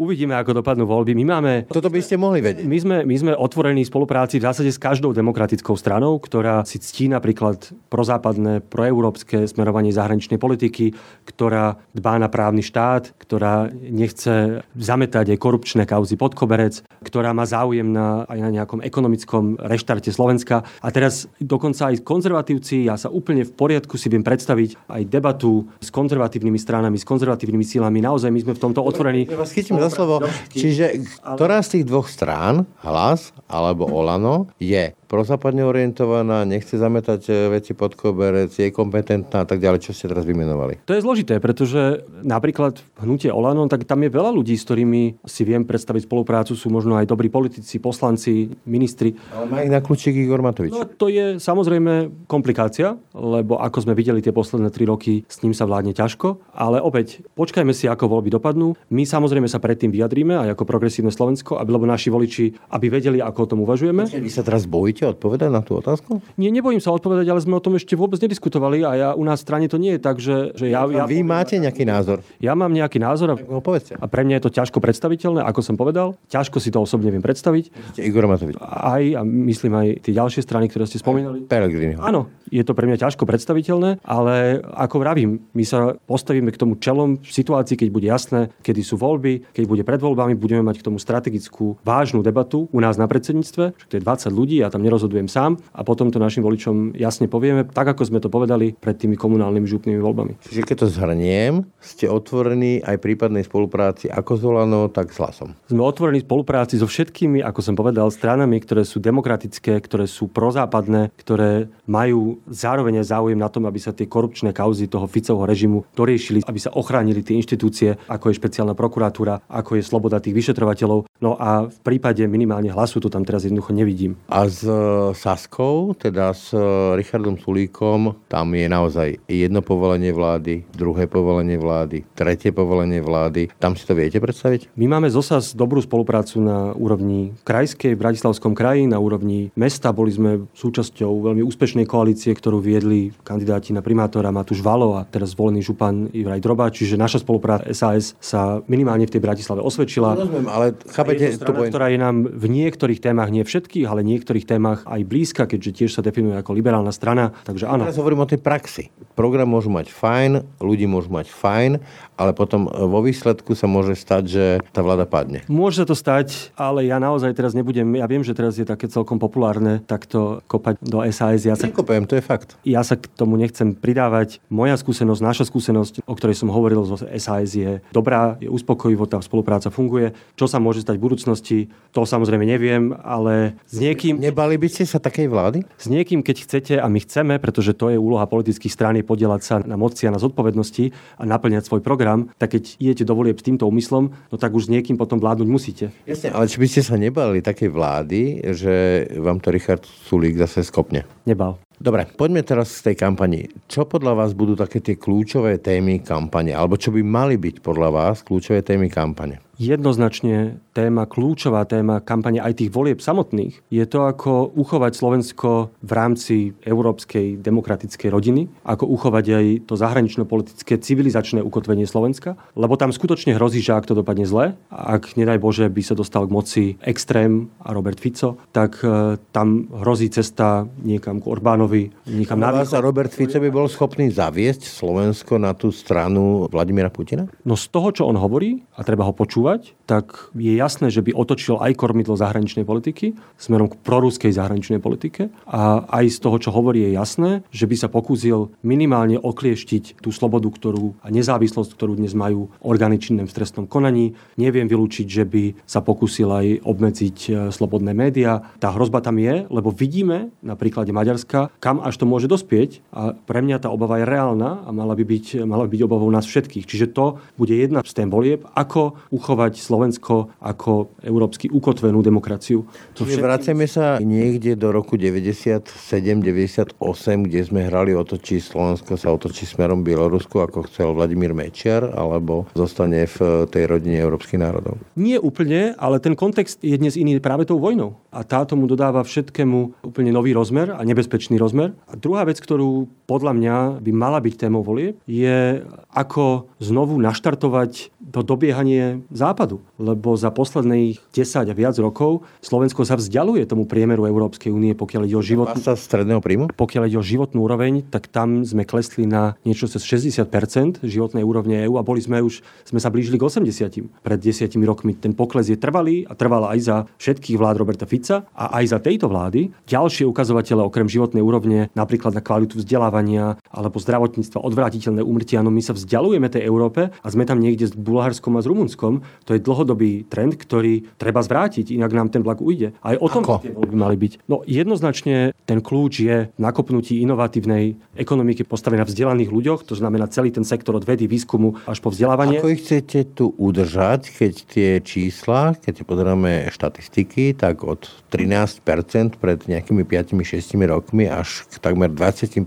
Uvidíme, ako dopadnú voľby. My máme... Toto by ste mohli vedieť. My sme, my sme otvorení spolupráci v zásade s každou demokratickou stranou, ktorá si ctí napríklad prozápadné, proeurópske smerovanie zahraničnej politiky, ktorá dbá na právny štát, ktorá nechce zametať aj korupčné kauzy pod koberec, ktorá má záujem na, aj na nejakom ekonomickom reštarte Slovenska. A teraz dokonca aj konzervatívci, ja sa úplne v poriadku si viem predstaviť aj debatu s konzervatívnymi stranami, s konzervatívnymi silami. Naozaj my sme v tomto otvorení. Ja vás chytím za slovo. Čiže ktorá z tých dvoch strán, hlas alebo Olano, je prozápadne orientovaná, nechce zametať e, veci pod koberec, je kompetentná a tak ďalej, čo ste teraz vymenovali? To je zložité, pretože napríklad hnutie Olano, tak tam je veľa ľudí, s ktorými si viem predstaviť spoluprácu, sú možno aj dobrí politici, poslanci, ministri. Ale má ich na kľúčik Igor Matovič. No, to je samozrejme komplikácia, lebo ako sme videli tie posledné tri roky, s ním sa vládne ťažko, ale opäť počkajme si, ako voľby dopadnú. My samozrejme sa predtým vyjadríme aj ako progresívne Slovensko, aby lebo naši voliči, aby vedeli, ako o tom uvažujeme. Vy sa teraz bojíte Chcete odpovedať na tú otázku? Nie, nebojím sa odpovedať, ale sme o tom ešte vôbec nediskutovali a ja u nás v strane to nie je tak, že, že ja, ja... Vy máte nejaký názor? Ja mám nejaký názor a, povedzte. a pre mňa je to ťažko predstaviteľné, ako som povedal. Ťažko si to osobne viem predstaviť. Ste Igor Matovič. Aj, a myslím aj tie ďalšie strany, ktoré ste spomínali. Pelegrini. Áno, je to pre mňa ťažko predstaviteľné, ale ako vravím, my sa postavíme k tomu čelom v situácii, keď bude jasné, kedy sú voľby, keď bude pred voľbami, budeme mať k tomu strategickú vážnu debatu u nás na predsedníctve, že to je 20 ľudí, ja tam nerozhodujem sám a potom to našim voličom jasne povieme, tak ako sme to povedali pred tými komunálnymi župnými voľbami. Čiže keď to zhrniem, ste otvorení aj prípadnej spolupráci ako s Olano, tak s Hlasom. Sme otvorení spolupráci so všetkými, ako som povedal, stranami, ktoré sú demokratické, ktoré sú prozápadné, ktoré majú zároveň záujem na tom, aby sa tie korupčné kauzy toho Ficovho režimu doriešili, aby sa ochránili tie inštitúcie, ako je špeciálna prokuratúra, ako je sloboda tých vyšetrovateľov. No a v prípade minimálne hlasu to tam teraz jednoducho nevidím. A z Sasko Čechov, teda s e, Richardom Sulíkom, tam je naozaj jedno povolenie vlády, druhé povolenie vlády, tretie povolenie vlády. Tam si to viete predstaviť? My máme zosaz dobrú spoluprácu na úrovni krajskej, v Bratislavskom kraji, na úrovni mesta. Boli sme súčasťou veľmi úspešnej koalície, ktorú viedli kandidáti na primátora Matúš Valo a teraz zvolený župan Ivraj Droba, čiže naša spolupráca SAS sa minimálne v tej Bratislave osvedčila. Rozumiem, ale chápete... Je to strana, ktorá je nám v niektorých témach, nie všetkých, ale niektorých témach aj blízka, keďže tiež sa definuje ako liberálna strana. Takže áno. Teraz hovorím o tej praxi. Program môžu mať fajn, ľudí môžu mať fajn, ale potom vo výsledku sa môže stať, že tá vláda padne. Môže to stať, ale ja naozaj teraz nebudem, ja viem, že teraz je také celkom populárne takto kopať do SAS. Ja sa, Nekopujem, to je fakt. Ja sa k tomu nechcem pridávať. Moja skúsenosť, naša skúsenosť, o ktorej som hovoril zo SAS je dobrá, je uspokojivo, tá spolupráca funguje. Čo sa môže stať v budúcnosti, to samozrejme neviem, ale s niekým... Nebali by ste sa takej vlády? S niekým, keď chcete, a my chceme, pretože to je úloha politických strán, je podielať sa na moci a na zodpovednosti a naplňať svoj program, tak keď idete do volieb s týmto úmyslom, no tak už s niekým potom vládnuť musíte. Jasne, ale či by ste sa nebali takej vlády, že vám to Richard Sulík zase skopne? Nebal. Dobre, poďme teraz z tej kampani. Čo podľa vás budú také tie kľúčové témy kampane? Alebo čo by mali byť podľa vás kľúčové témy kampane? Jednoznačne téma, kľúčová téma kampane aj tých volieb samotných je to, ako uchovať Slovensko v rámci európskej demokratickej rodiny, ako uchovať aj to zahranično-politické civilizačné ukotvenie Slovenska, lebo tam skutočne hrozí, že ak to dopadne zle, ak nedaj Bože by sa dostal k moci extrém a Robert Fico, tak e, tam hrozí cesta niekam k Orbánovi, niekam na východ. Robert Fico by bol schopný zaviesť Slovensko na tú stranu Vladimíra Putina? No z toho, čo on hovorí, a treba ho počúvať, tak je jasné, že by otočil aj kormidlo zahraničnej politiky smerom k proruskej zahraničnej politike a aj z toho, čo hovorí, je jasné, že by sa pokúsil minimálne oklieštiť tú slobodu ktorú, a nezávislosť, ktorú dnes majú orgány činné v trestnom konaní. Neviem vylúčiť, že by sa pokúsil aj obmedziť e, slobodné médiá. Tá hrozba tam je, lebo vidíme na príklade Maďarska, kam až to môže dospieť a pre mňa tá obava je reálna a mala by byť, mala by byť obavou nás všetkých. Čiže to bude jedna z tém volieb, ako uchovať Slovensko ako európsky ukotvenú demokraciu. To všetky... Vraceme sa niekde do roku 97-98, kde sme hrali o to, či Slovensko sa otočí smerom Bielorusku, ako chcel Vladimír Mečiar, alebo zostane v tej rodine európskych národov. Nie úplne, ale ten kontext je dnes iný práve tou vojnou. A táto mu dodáva všetkému úplne nový rozmer a nebezpečný rozmer. A druhá vec, ktorú podľa mňa by mala byť témou volie, je ako znovu naštartovať to dobiehanie západu. Lebo za posledných 10 a viac rokov Slovensko sa vzdialuje tomu priemeru Európskej únie, pokiaľ ide o život. Stredného príjmu? Pokiaľ ide o životnú úroveň, tak tam sme klesli na niečo cez 60% životnej úrovne EÚ a boli sme už, sme sa blížili k 80 pred 10 rokmi. Ten pokles je trvalý a trval aj za všetkých vlád Roberta Fica a aj za tejto vlády. Ďalšie ukazovatele okrem životnej úrovne, napríklad na kvalitu vzdelávania alebo zdravotníctva, odvrátiteľné úmrtia, no my sa vzdialujeme tej Európe a sme tam niekde s Bulharskom a s Rumunskom. To je dlhodobý trend, ktorý treba zvrátiť, inak nám ten vlak ujde. Aj o tom tie voľby mali byť. No jednoznačne ten kľúč je v nakopnutí inovatívnej ekonomiky postavenej na vzdelaných ľuďoch, to znamená celý ten sektor od vedy, výskumu až po vzdelávanie. Ako ich chcete tu udržať, keď tie čísla, keď pozeráme štatistiky, tak od 13% pred nejakými 5-6 rokmi až k takmer 20%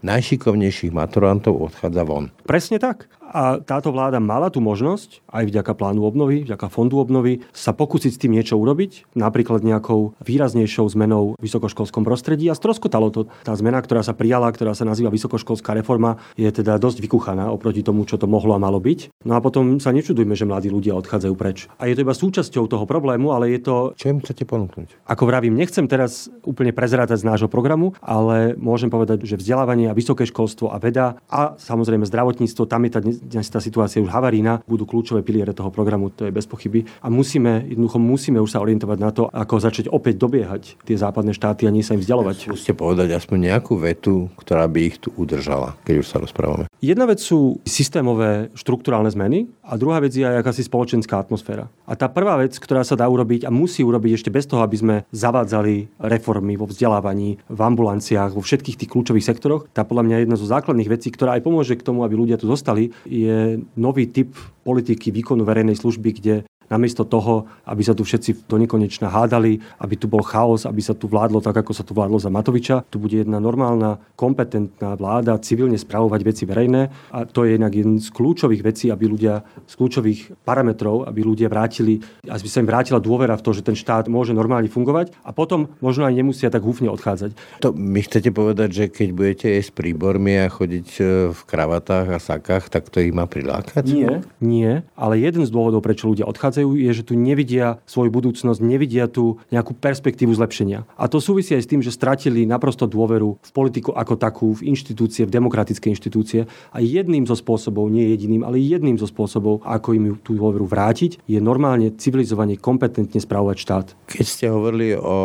najšikovnejších maturantov odchádza von. Presne tak. A táto vláda mala tú možnosť, aj vďaka plánu obnovy, vďaka fondu obnovy, sa pokúsiť s tým niečo urobiť, napríklad nejakou výraznejšou zmenou v vysokoškolskom prostredí a stroskotalo to. Tá zmena, ktorá sa prijala, ktorá sa nazýva vysokoškolská reforma, je teda dosť vykuchaná oproti tomu, čo to mohlo a malo byť. No a potom sa nečudujme, že mladí ľudia odchádzajú preč. A je to iba súčasťou toho problému, ale je to... Čo im chcete ponúknuť? Ako vravím, nechcem teraz úplne prezerátať z nášho programu, ale môžem povedať, že vzdelávanie a vysoké školstvo a veda a samozrejme zdravotníctvo, tam je tá dnes tá situácia už havarína, budú kľúčové piliere toho programu, to je bez pochyby. A musíme, jednoducho musíme už sa orientovať na to, ako začať opäť dobiehať tie západné štáty a nie sa im vzdialovať. Skúste povedať aspoň nejakú vetu, ktorá by ich tu udržala, keď už sa rozprávame. Jedna vec sú systémové štruktúrálne zmeny a druhá vec je aj akási spoločenská atmosféra. A tá prvá vec, ktorá sa dá urobiť a musí urobiť ešte bez toho, aby sme zavádzali reformy vo vzdelávaní, v ambulanciách, vo všetkých tých kľúčových sektoroch, tá podľa mňa jedna zo základných vecí, ktorá aj pomôže k tomu, aby ľudia tu zostali, je nový typ politiky výkonu verejnej služby, kde namiesto toho, aby sa tu všetci do nekonečna hádali, aby tu bol chaos, aby sa tu vládlo tak, ako sa tu vládlo za Matoviča. Tu bude jedna normálna, kompetentná vláda civilne spravovať veci verejné a to je jednak jeden z kľúčových vecí, aby ľudia z kľúčových parametrov, aby ľudia vrátili, aby sa im vrátila dôvera v to, že ten štát môže normálne fungovať a potom možno aj nemusia tak húfne odchádzať. To mi chcete povedať, že keď budete jesť príbormi a chodiť e, v kravatách a sakách, tak to ich má prilákať? Nie, nie, ale jeden z dôvodov, prečo ľudia odchádzajú, nachádzajú, je, že tu nevidia svoju budúcnosť, nevidia tu nejakú perspektívu zlepšenia. A to súvisí aj s tým, že stratili naprosto dôveru v politiku ako takú, v inštitúcie, v demokratické inštitúcie. A jedným zo spôsobov, nie jediným, ale jedným zo spôsobov, ako im tú dôveru vrátiť, je normálne civilizovanie, kompetentne spravovať štát. Keď ste hovorili o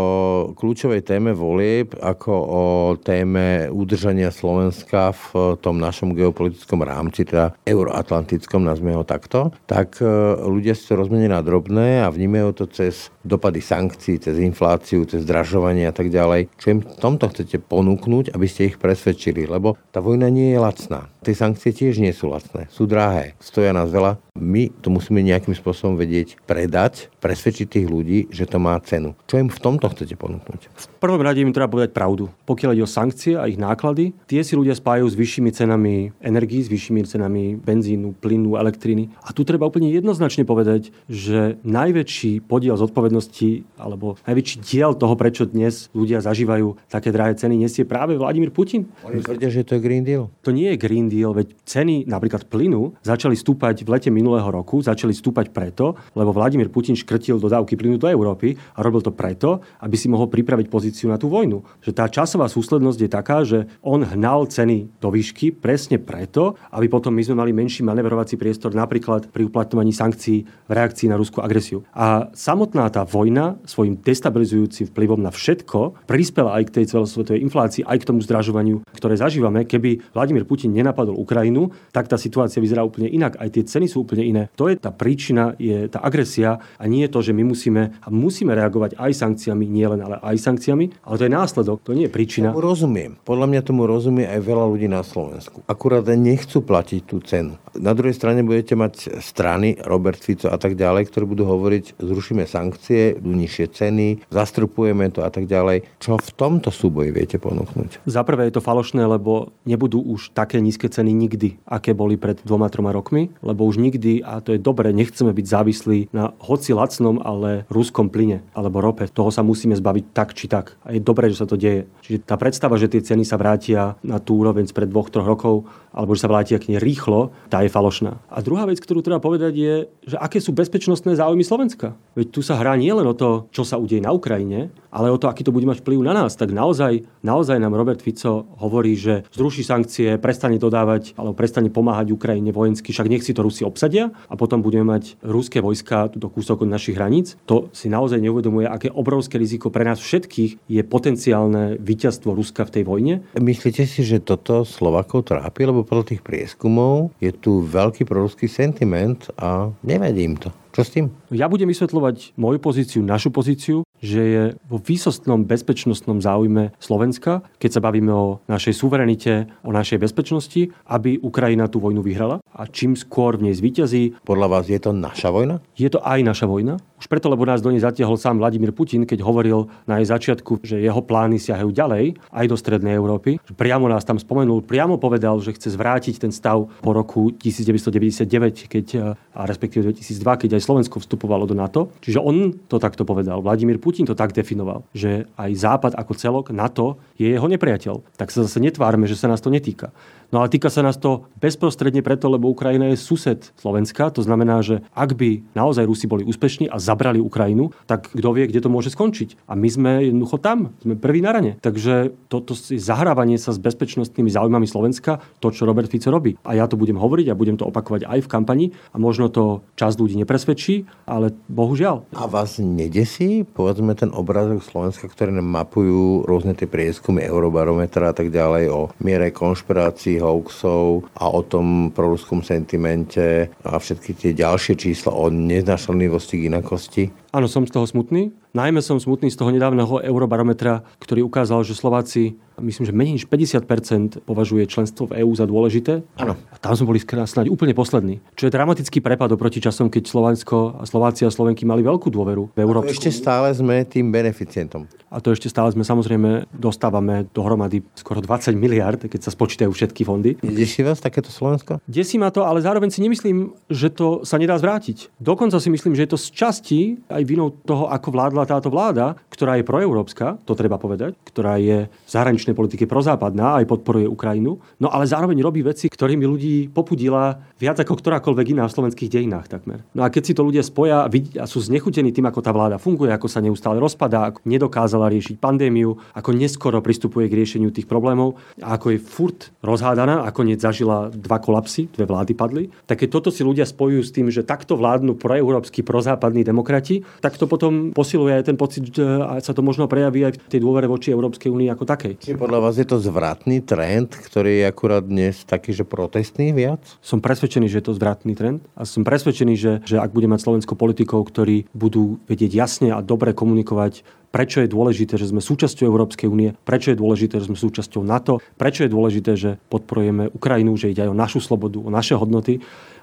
kľúčovej téme volieb, ako o téme udržania Slovenska v tom našom geopolitickom rámci, teda euroatlantickom, nazvime ho takto, tak e, ľudia si to rozmenia rozdelenie na drobné a vnímajú to cez dopady sankcií, cez infláciu, cez zdražovanie a tak ďalej. Čo im tomto chcete ponúknuť, aby ste ich presvedčili? Lebo tá vojna nie je lacná. Tie sankcie tiež nie sú lacné, sú drahé, stoja nás veľa. My to musíme nejakým spôsobom vedieť predať, presvedčiť tých ľudí, že to má cenu. Čo im v tomto chcete ponúknuť? V prvom rade im treba povedať pravdu. Pokiaľ ide o sankcie a ich náklady, tie si ľudia spájajú s vyššími cenami energií, s vyššími cenami benzínu, plynu, elektriny. A tu treba úplne jednoznačne povedať, že najväčší podiel zodpovednosti alebo najväčší diel toho, prečo dnes ľudia zažívajú také drahé ceny, nesie práve Vladimír Putin. Oni tvrdia, že to je Green Deal. To nie je Green Deal, veď ceny napríklad plynu začali stúpať v lete minulého roku, začali stúpať preto, lebo Vladimír Putin škrtil dodávky plynu do Európy a robil to preto, aby si mohol pripraviť pozíciu na tú vojnu. Že tá časová súslednosť je taká, že on hnal ceny do výšky presne preto, aby potom my sme mali menší manevrovací priestor napríklad pri uplatňovaní sankcií v reakcii na ruskú agresiu. A samotná tá vojna svojim destabilizujúcim vplyvom na všetko prispela aj k tej celosvetovej inflácii, aj k tomu zdražovaniu, ktoré zažívame. Keby Vladimír Putin nenapadol Ukrajinu, tak tá situácia vyzerá úplne inak. Aj tie ceny sú úplne iné. To je tá príčina, je tá agresia a nie je to, že my musíme a musíme reagovať aj sankciami, nie len ale aj sankciami, ale to je následok, to nie je príčina. Tomu rozumiem. Podľa mňa tomu rozumie aj veľa ľudí na Slovensku. Akurát nechcú platiť tú cenu. Na druhej strane budete mať strany, Robert Fico a tak ďalej, ktorí budú hovoriť, zrušíme sankcie, budú nižšie ceny, zastrupujeme to a tak ďalej. Čo v tomto súboji viete ponúknuť? Za prvé je to falošné, lebo nebudú už také nízke ceny nikdy, aké boli pred dvoma, troma rokmi, lebo už nikdy, a to je dobre, nechceme byť závislí na hoci lacnom, ale ruskom plyne alebo rope. Toho sa musíme zbaviť tak či tak. A je dobré, že sa to deje. Čiže tá predstava, že tie ceny sa vrátia na tú úroveň spred dvoch, troch rokov, alebo že sa vrátia k nej rýchlo, tá je falošná. A druhá vec, ktorú treba povedať, je, že aké sú bezpečnostné záujmy Slovenska. Veď tu sa hrá nie len o to, čo sa udeje na Ukrajine, ale o to, aký to bude mať vplyv na nás. Tak naozaj, naozaj nám Robert Fico hovorí, že zruší sankcie, prestane dodávať alebo prestane pomáhať Ukrajine vojensky, však nech si to Rusi obsadia a potom budeme mať ruské vojska do kúsok od našich hraníc. To si naozaj neuvedomuje, aké obrovské riziko pre nás všetkých je potenciálne víťazstvo Ruska v tej vojne. Myslíte si, že toto Slovakov trápi, lebo podľa tých prieskumov je tu veľký proruský sentiment a nevedím to. Čo s tým? Ja budem vysvetľovať moju pozíciu, našu pozíciu, že je vo výsostnom bezpečnostnom záujme Slovenska, keď sa bavíme o našej suverenite, o našej bezpečnosti, aby Ukrajina tú vojnu vyhrala a čím skôr v nej zvíťazí. Podľa vás je to naša vojna? Je to aj naša vojna. Už preto, lebo nás do nej zatiahol sám Vladimír Putin, keď hovoril na jej začiatku, že jeho plány siahajú ďalej, aj do Strednej Európy. Priamo nás tam spomenul, priamo povedal, že chce zvrátiť ten stav po roku 1999, keď, a respektíve 2002, keď aj Slovensko vstupovalo do NATO. Čiže on to takto povedal. Vladimír Putin to tak definoval, že aj Západ ako celok NATO je jeho nepriateľ. Tak sa zase netvárme, že sa nás to netýka. No ale týka sa nás to bezprostredne preto, lebo Ukrajina je sused Slovenska. To znamená, že ak by naozaj Rusi boli úspešní a zabrali Ukrajinu, tak kto vie, kde to môže skončiť. A my sme jednoducho tam, sme prví na rane. Takže toto zahrávanie sa s bezpečnostnými záujmami Slovenska, to, čo Robert Fico robí. A ja to budem hovoriť a budem to opakovať aj v kampani a možno to časť ľudí nepresvedčí, ale bohužiaľ. A vás nedesí, povedzme, ten obrazok Slovenska, ktoré nám mapujú rôzne tie prieskumy Eurobarometra a tak ďalej o miere konšpirácií, hoaxov a o tom proruskom sentimente a všetky tie ďalšie čísla o neznašanlivosti k inakosti. Áno, som z toho smutný. Najmä som smutný z toho nedávneho eurobarometra, ktorý ukázal, že Slováci, myslím, že menej než 50% považuje členstvo v EÚ za dôležité. Áno. A tam sme boli snáď úplne poslední. Čo je dramatický prepad oproti časom, keď Slovensko a Slováci a Slovenky mali veľkú dôveru v Európu. Ešte stále sme tým beneficientom. A to ešte stále sme samozrejme dostávame dohromady skoro 20 miliard, keď sa spočítajú všetky fondy. Desí vás takéto Slovensko? Desí ma to, ale zároveň si nemyslím, že to sa nedá zvrátiť. Dokonca si myslím, že je to z časti aj vinou toho, ako vládla táto vláda, ktorá je proeurópska, to treba povedať, ktorá je v zahraničnej politike prozápadná, aj podporuje Ukrajinu, no ale zároveň robí veci, ktorými ľudí popudila viac ako ktorákoľvek iná v slovenských dejinách takmer. No a keď si to ľudia spoja a sú znechutení tým, ako tá vláda funguje, ako sa neustále rozpadá, ako nedokázala riešiť pandémiu, ako neskoro pristupuje k riešeniu tých problémov a ako je furt rozhádaná, ako zažila dva kolapsy, dve vlády padli, tak keď toto si ľudia spojujú s tým, že takto vládnu proeurópsky, prozápadní demokrati, tak to potom posiluje aj ten pocit, že sa to možno prejaví aj v tej dôvere voči Európskej únii ako takej. Čiže podľa vás je to zvratný trend, ktorý je akurát dnes taký, že protestný viac? Som presvedčený, že je to zvratný trend a som presvedčený, že, že ak bude mať Slovensko politikov, ktorí budú vedieť jasne a dobre komunikovať prečo je dôležité, že sme súčasťou Európskej únie, prečo je dôležité, že sme súčasťou NATO, prečo je dôležité, že podporujeme Ukrajinu, že ide aj o našu slobodu, o naše hodnoty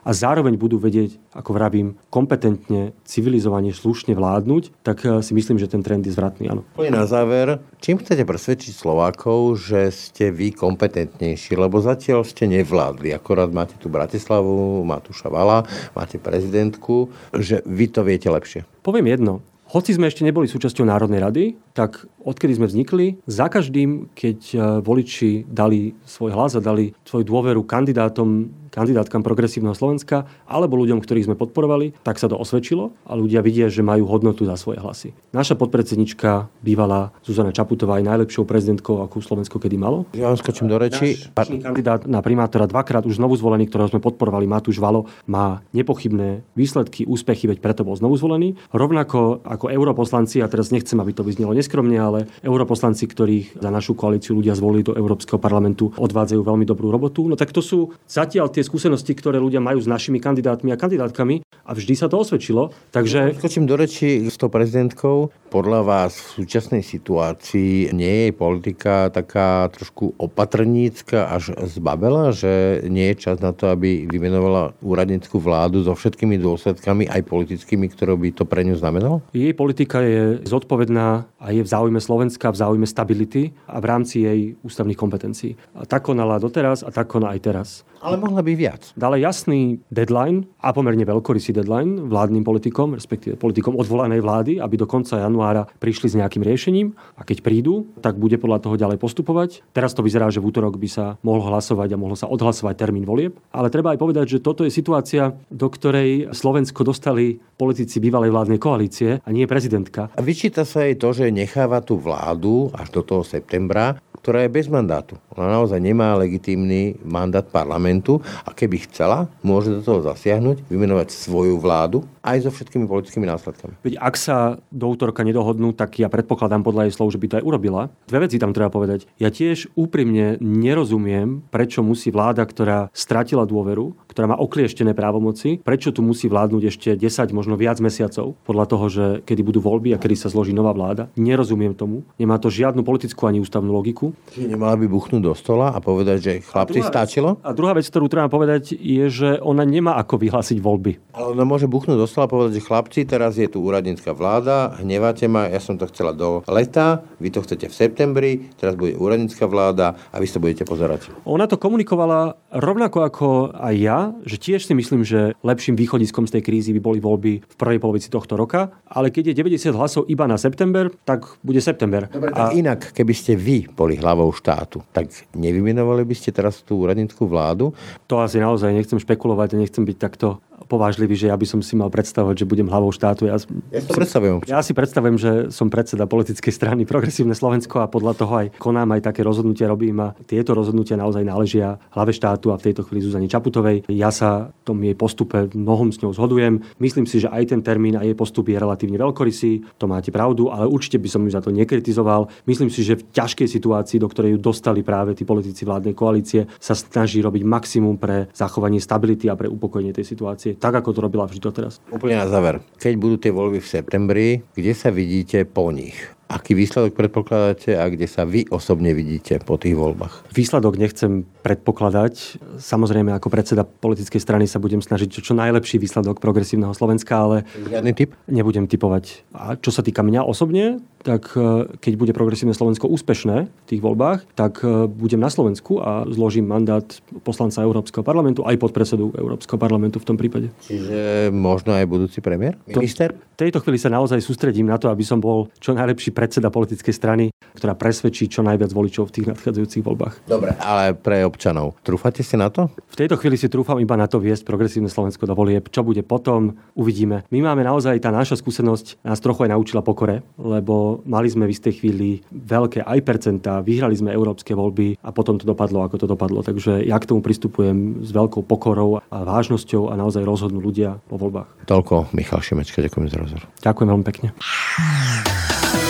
a zároveň budú vedieť, ako vravím, kompetentne, civilizovane, slušne vládnuť, tak eh, si myslím, že ten trend je zvratný. Áno. Na záver, čím chcete presvedčiť Slovákov, že ste vy kompetentnejší? Lebo zatiaľ ste nevládli. Akorát máte tu Bratislavu, Matúša Vala, máte prezidentku, že vy to viete lepšie. Poviem jedno. Hoci sme ešte neboli súčasťou Národnej rady, tak odkedy sme vznikli, za každým, keď e, voliči dali svoj hlas a dali svoju dôveru kandidátom, kandidátkam progresívneho Slovenska alebo ľuďom, ktorých sme podporovali, tak sa to osvedčilo a ľudia vidia, že majú hodnotu za svoje hlasy. Naša podpredsednička bývala Zuzana Čaputová aj najlepšou prezidentkou, akú Slovensko kedy malo. Ja vám skočím do reči. Náš kandidát na primátora dvakrát už znovu zvolený, ktorého sme podporovali, Matúš Valo, má nepochybné výsledky, úspechy, veď preto bol znovu zvolený. Rovnako ako europoslanci, a teraz nechcem, aby to vyznelo neskromne, ale europoslanci, ktorých za našu koalíciu ľudia zvolili do Európskeho parlamentu, odvádzajú veľmi dobrú robotu. No tak to sú zatiaľ tie skúsenosti, ktoré ľudia majú s našimi kandidátmi a kandidátkami a vždy sa to osvedčilo. Takže... Skočím do reči s tou prezidentkou. Podľa vás v súčasnej situácii nie je politika taká trošku opatrnícka až zbabela, že nie je čas na to, aby vymenovala úradnickú vládu so všetkými dôsledkami, aj politickými, ktoré by to pre ňu znamenalo? Jej politika je zodpovedná a je v záujme Slovenska, v záujme stability a v rámci jej ústavných kompetencií. A tak konala doteraz a tak koná aj teraz. Ale mohla by viac. Dala jasný deadline a pomerne veľkorysý deadline vládnym politikom, respektíve politikom odvolanej vlády, aby do konca januára prišli s nejakým riešením a keď prídu, tak bude podľa toho ďalej postupovať. Teraz to vyzerá, že v útorok by sa mohlo hlasovať a mohlo sa odhlasovať termín volieb, ale treba aj povedať, že toto je situácia, do ktorej Slovensko dostali politici bývalej vládnej koalície a nie prezidentka. A vyčíta sa jej to, že necháva tú vládu až do toho septembra ktorá je bez mandátu. Ona naozaj nemá legitímny mandát parlamentu a keby chcela, môže do toho zasiahnuť, vymenovať svoju vládu aj so všetkými politickými následkami. Veď ak sa do útorka nedohodnú, tak ja predpokladám podľa jej slov, že by to aj urobila. Dve veci tam treba povedať. Ja tiež úprimne nerozumiem, prečo musí vláda, ktorá stratila dôveru, ktorá má oklieštené právomoci, prečo tu musí vládnuť ešte 10, možno viac mesiacov, podľa toho, že kedy budú voľby a kedy sa zloží nová vláda. Nerozumiem tomu. Nemá to žiadnu politickú ani ústavnú logiku. Nemala by buchnúť do stola a povedať, že chlapci stačilo? A druhá vec, ktorú treba povedať, je, že ona nemá ako vyhlásiť voľby. Ale ona môže buchnúť do stola a povedať, že chlapci, teraz je tu úradnícka vláda, hneváte ma, ja som to chcela do leta, vy to chcete v septembri, teraz bude úradnícka vláda a vy sa budete pozerať. Ona to komunikovala rovnako ako aj ja, že tiež si myslím, že lepším východiskom z tej krízy by boli voľby v prvej polovici tohto roka, ale keď je 90 hlasov iba na september, tak bude september. Dobre, a... inak, keby ste vy boli hlavou štátu, tak nevymenovali by ste teraz tú úradnickú vládu? To asi naozaj nechcem špekulovať a nechcem byť takto povážlivý, že ja by som si mal predstavovať, že budem hlavou štátu. Ja, ja, to predstavujem. ja si predstavujem, že som predseda politickej strany Progresívne Slovensko a podľa toho aj konám, aj také rozhodnutia robím a tieto rozhodnutia naozaj náležia hlave štátu a v tejto chvíli Zuzane Čaputovej. Ja sa tom jej postupe mnohom s ňou zhodujem. Myslím si, že aj ten termín a jej postup je relatívne veľkorysý, to máte pravdu, ale určite by som ju za to nekritizoval. Myslím si, že v ťažkej situácii, do ktorej ju dostali práve tí politici vládnej koalície, sa snaží robiť maximum pre zachovanie stability a pre upokojenie tej situácie tak, ako to robila vždy doteraz. Úplne na záver. Keď budú tie voľby v septembri, kde sa vidíte po nich? Aký výsledok predpokladáte a kde sa vy osobne vidíte po tých voľbách? Výsledok nechcem predpokladať. Samozrejme, ako predseda politickej strany sa budem snažiť čo najlepší výsledok progresívneho Slovenska, ale... Žiadny typ? Nebudem typovať. A čo sa týka mňa osobne, tak e, keď bude progresívne Slovensko úspešné v tých voľbách, tak e, budem na Slovensku a zložím mandát poslanca Európskeho parlamentu, aj podpredsedu Európskeho parlamentu v tom prípade. Čiže možno aj budúci premiér? Minister? V tejto chvíli sa naozaj sústredím na to, aby som bol čo najlepší predseda politickej strany, ktorá presvedčí čo najviac voličov v tých nadchádzajúcich voľbách. Dobre, ale pre občanov. Trúfate si na to? V tejto chvíli si trúfam iba na to viesť progresívne Slovensko do volieb. Čo bude potom, uvidíme. My máme naozaj, tá naša skúsenosť nás trochu aj naučila pokore, lebo mali sme v istej chvíli veľké aj percentá, vyhrali sme európske voľby a potom to dopadlo, ako to dopadlo. Takže ja k tomu pristupujem s veľkou pokorou a vážnosťou a naozaj rozhodnú ľudia po voľbách. Toľko Michal Šimečka, ďakujem za rozhovor. Ďakujem veľmi pekne.